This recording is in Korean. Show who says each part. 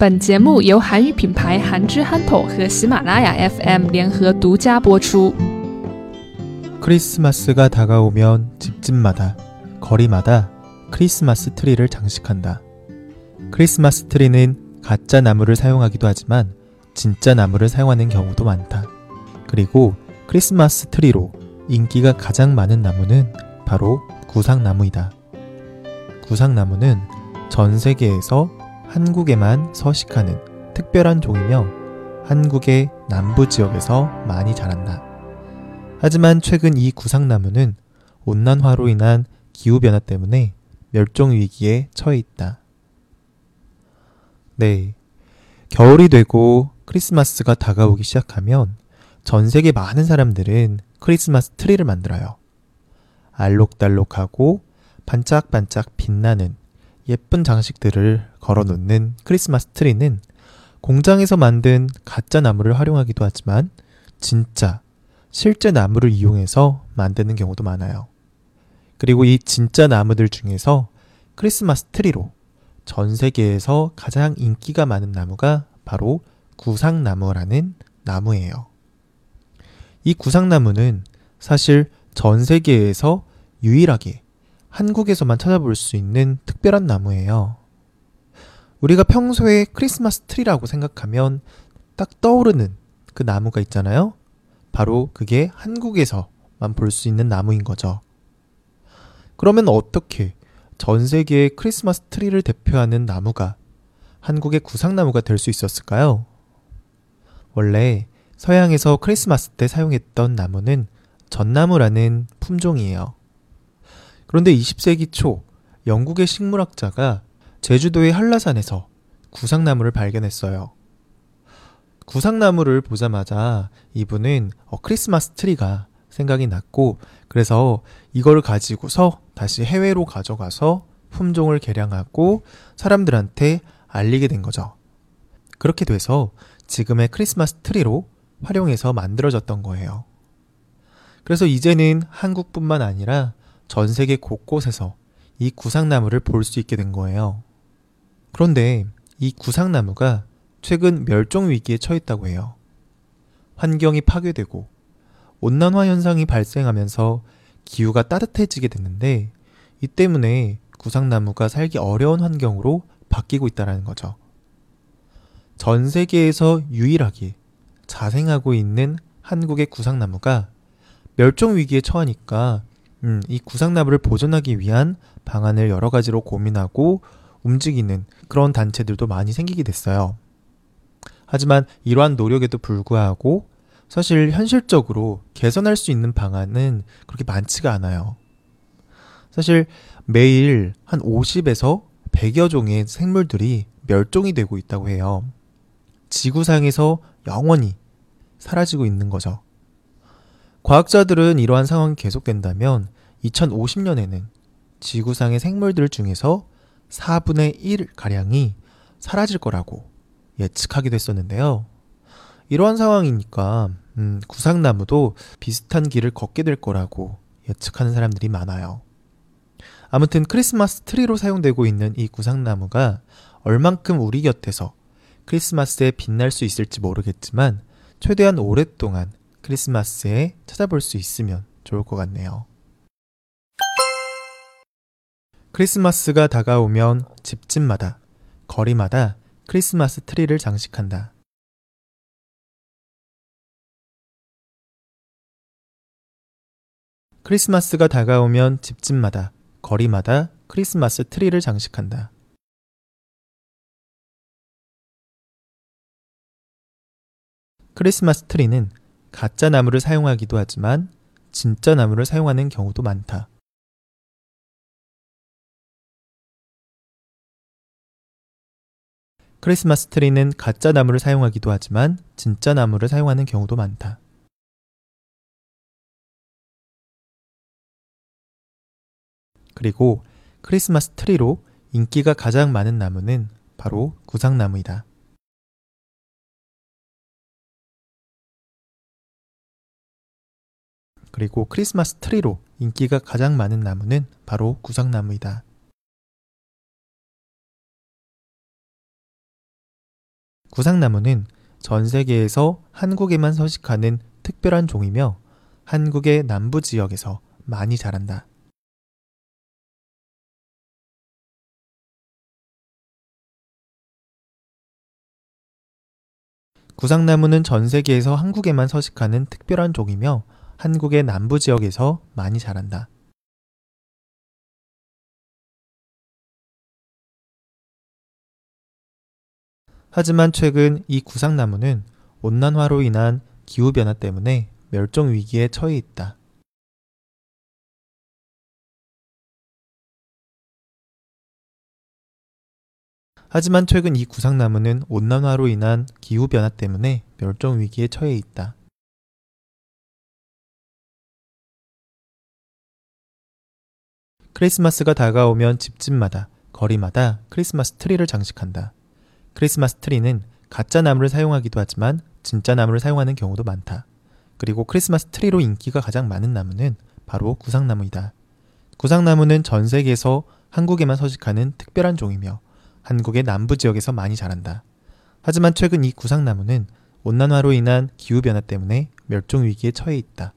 Speaker 1: 本节目由韩语品牌韩之憨头和喜马拉雅 FM 联合独家播出。
Speaker 2: 크리스마스가 다가오면 집집마다, 거리마다 크리스마스 트리를 장식한다. 크리스마스 트리는 가짜 나무를 사용하기도 하지만 진짜 나무를 사용하는 경우도 많다. 그리고 크리스마스 트리로 인기가 가장 많은 나무는 바로 구상나무이다. 구상나무는 전 세계에서 한국에만 서식하는 특별한 종이며 한국의 남부 지역에서 많이 자란다. 하지만 최근 이 구상나무는 온난화로 인한 기후변화 때문에 멸종 위기에 처해 있다. 네. 겨울이 되고 크리스마스가 다가오기 시작하면 전 세계 많은 사람들은 크리스마스 트리를 만들어요. 알록달록하고 반짝반짝 빛나는 예쁜 장식들을 걸어 놓는 크리스마스 트리는 공장에서 만든 가짜 나무를 활용하기도 하지만 진짜 실제 나무를 이용해서 만드는 경우도 많아요. 그리고 이 진짜 나무들 중에서 크리스마스 트리로 전 세계에서 가장 인기가 많은 나무가 바로 구상나무라는 나무예요. 이 구상나무는 사실 전 세계에서 유일하게 한국에서만 찾아볼 수 있는 특별한 나무예요. 우리가 평소에 크리스마스 트리라고 생각하면 딱 떠오르는 그 나무가 있잖아요. 바로 그게 한국에서만 볼 수 있는 나무인 거죠. 그러면 어떻게 전 세계의 크리스마스 트리를 대표하는 나무가 한국의 구상나무가 될 수 있었을까요? 원래 서양에서 크리스마스 때 사용했던 나무는 전나무라는 품종이에요. 그런데 20세기 초 영국의 식물학자가 제주도의 한라산에서 구상나무를 발견했어요. 구상나무를 보자마자 이분은 어, 크리스마스 트리가 생각이 났고 그래서 이걸 가지고서 다시 해외로 가져가서 품종을 개량하고 사람들한테 알리게 된 거죠. 그렇게 돼서 지금의 크리스마스 트리로 활용해서 만들어졌던 거예요. 그래서 이제는 한국뿐만 아니라 전 세계 곳곳에서 이 구상나무를 볼 수 있게 된 거예요. 그런데 이 구상나무가 최근 멸종 위기에 처했다고 해요. 환경이 파괴되고 온난화 현상이 발생하면서 기후가 따뜻해지게 됐는데 이 때문에 구상나무가 살기 어려운 환경으로 바뀌고 있다는 거죠. 전 세계에서 유일하게 자생하고 있는 한국의 구상나무가 멸종 위기에 처하니까 음, 이 구상나무를 보존하기 위한 방안을 여러 가지로 고민하고 움직이는 그런 단체들도 많이 생기게 됐어요. 하지만 이러한 노력에도 불구하고 사실 현실적으로 개선할 수 있는 방안은 그렇게 많지가 않아요. 사실 매일 한 50에서 100여 종의 생물들이 멸종이 되고 있다고 해요. 지구상에서 영원히 사라지고 있는 거죠. 과학자들은 이러한 상황이 계속된다면 2050년에는 지구상의 생물들 중에서 4분의 1가량이 사라질 거라고 예측하기도 했었는데요. 이러한 상황이니까 음, 구상나무도 비슷한 길을 걷게 될 거라고 예측하는 사람들이 많아요. 아무튼 크리스마스 트리로 사용되고 있는 이 구상나무가 얼만큼 우리 곁에서 크리스마스에 빛날 수 있을지 모르겠지만 최대한 오랫동안 크리스마스에 찾아볼 수 있으면 좋을 것 같네요. 크리스마스가 다가오면 집집마다, 거리마다 크리스마스 트리를 장식한다. 크리스마스가 다가오면 집집마다, 거리마다 크리스마스 트리를 장식한다. 크리스마스 트리는 가짜 나무를 사용하기도 하지만 진짜 나무를 사용하는 경우도 많다. 크리스마스 트리는 가짜 나무를 사용하기도 하지만 진짜 나무를 사용하는 경우도 많다. 그리고 크리스마스 트리로 인기가 가장 많은 나무는 바로 구상나무이다. 그리고 크리스마스 트리로 인기가 가장 많은 나무는 바로 구상나무이다. 구상나무는 전 세계에서 한국에만 서식하는 특별한 종이며 한국의 남부 지역에서 많이 자란다. 구상나무는 전 세계에서 한국에만 서식하는 특별한 종이며 한국의 남부 지역에서 많이 자란다. 하지만 최근 이 구상나무는 온난화로 인한 기후변화 때문에 멸종 위기에 처해 있다. 하지만 최근 이 구상나무는 온난화로 인한 기후변화 때문에 멸종 위기에 처해 있다. 크리스마스가 다가오면 집집마다, 거리마다 크리스마스 트리를 장식한다. 크리스마스 트리는 가짜 나무를 사용하기도 하지만 진짜 나무를 사용하는 경우도 많다. 그리고 크리스마스 트리로 인기가 가장 많은 나무는 바로 구상나무이다. 구상나무는 전 세계에서 한국에만 서식하는 특별한 종이며 한국의 남부 지역에서 많이 자란다. 하지만 최근 이 구상나무는 온난화로 인한 기후변화 때문에 멸종 위기에 처해 있다.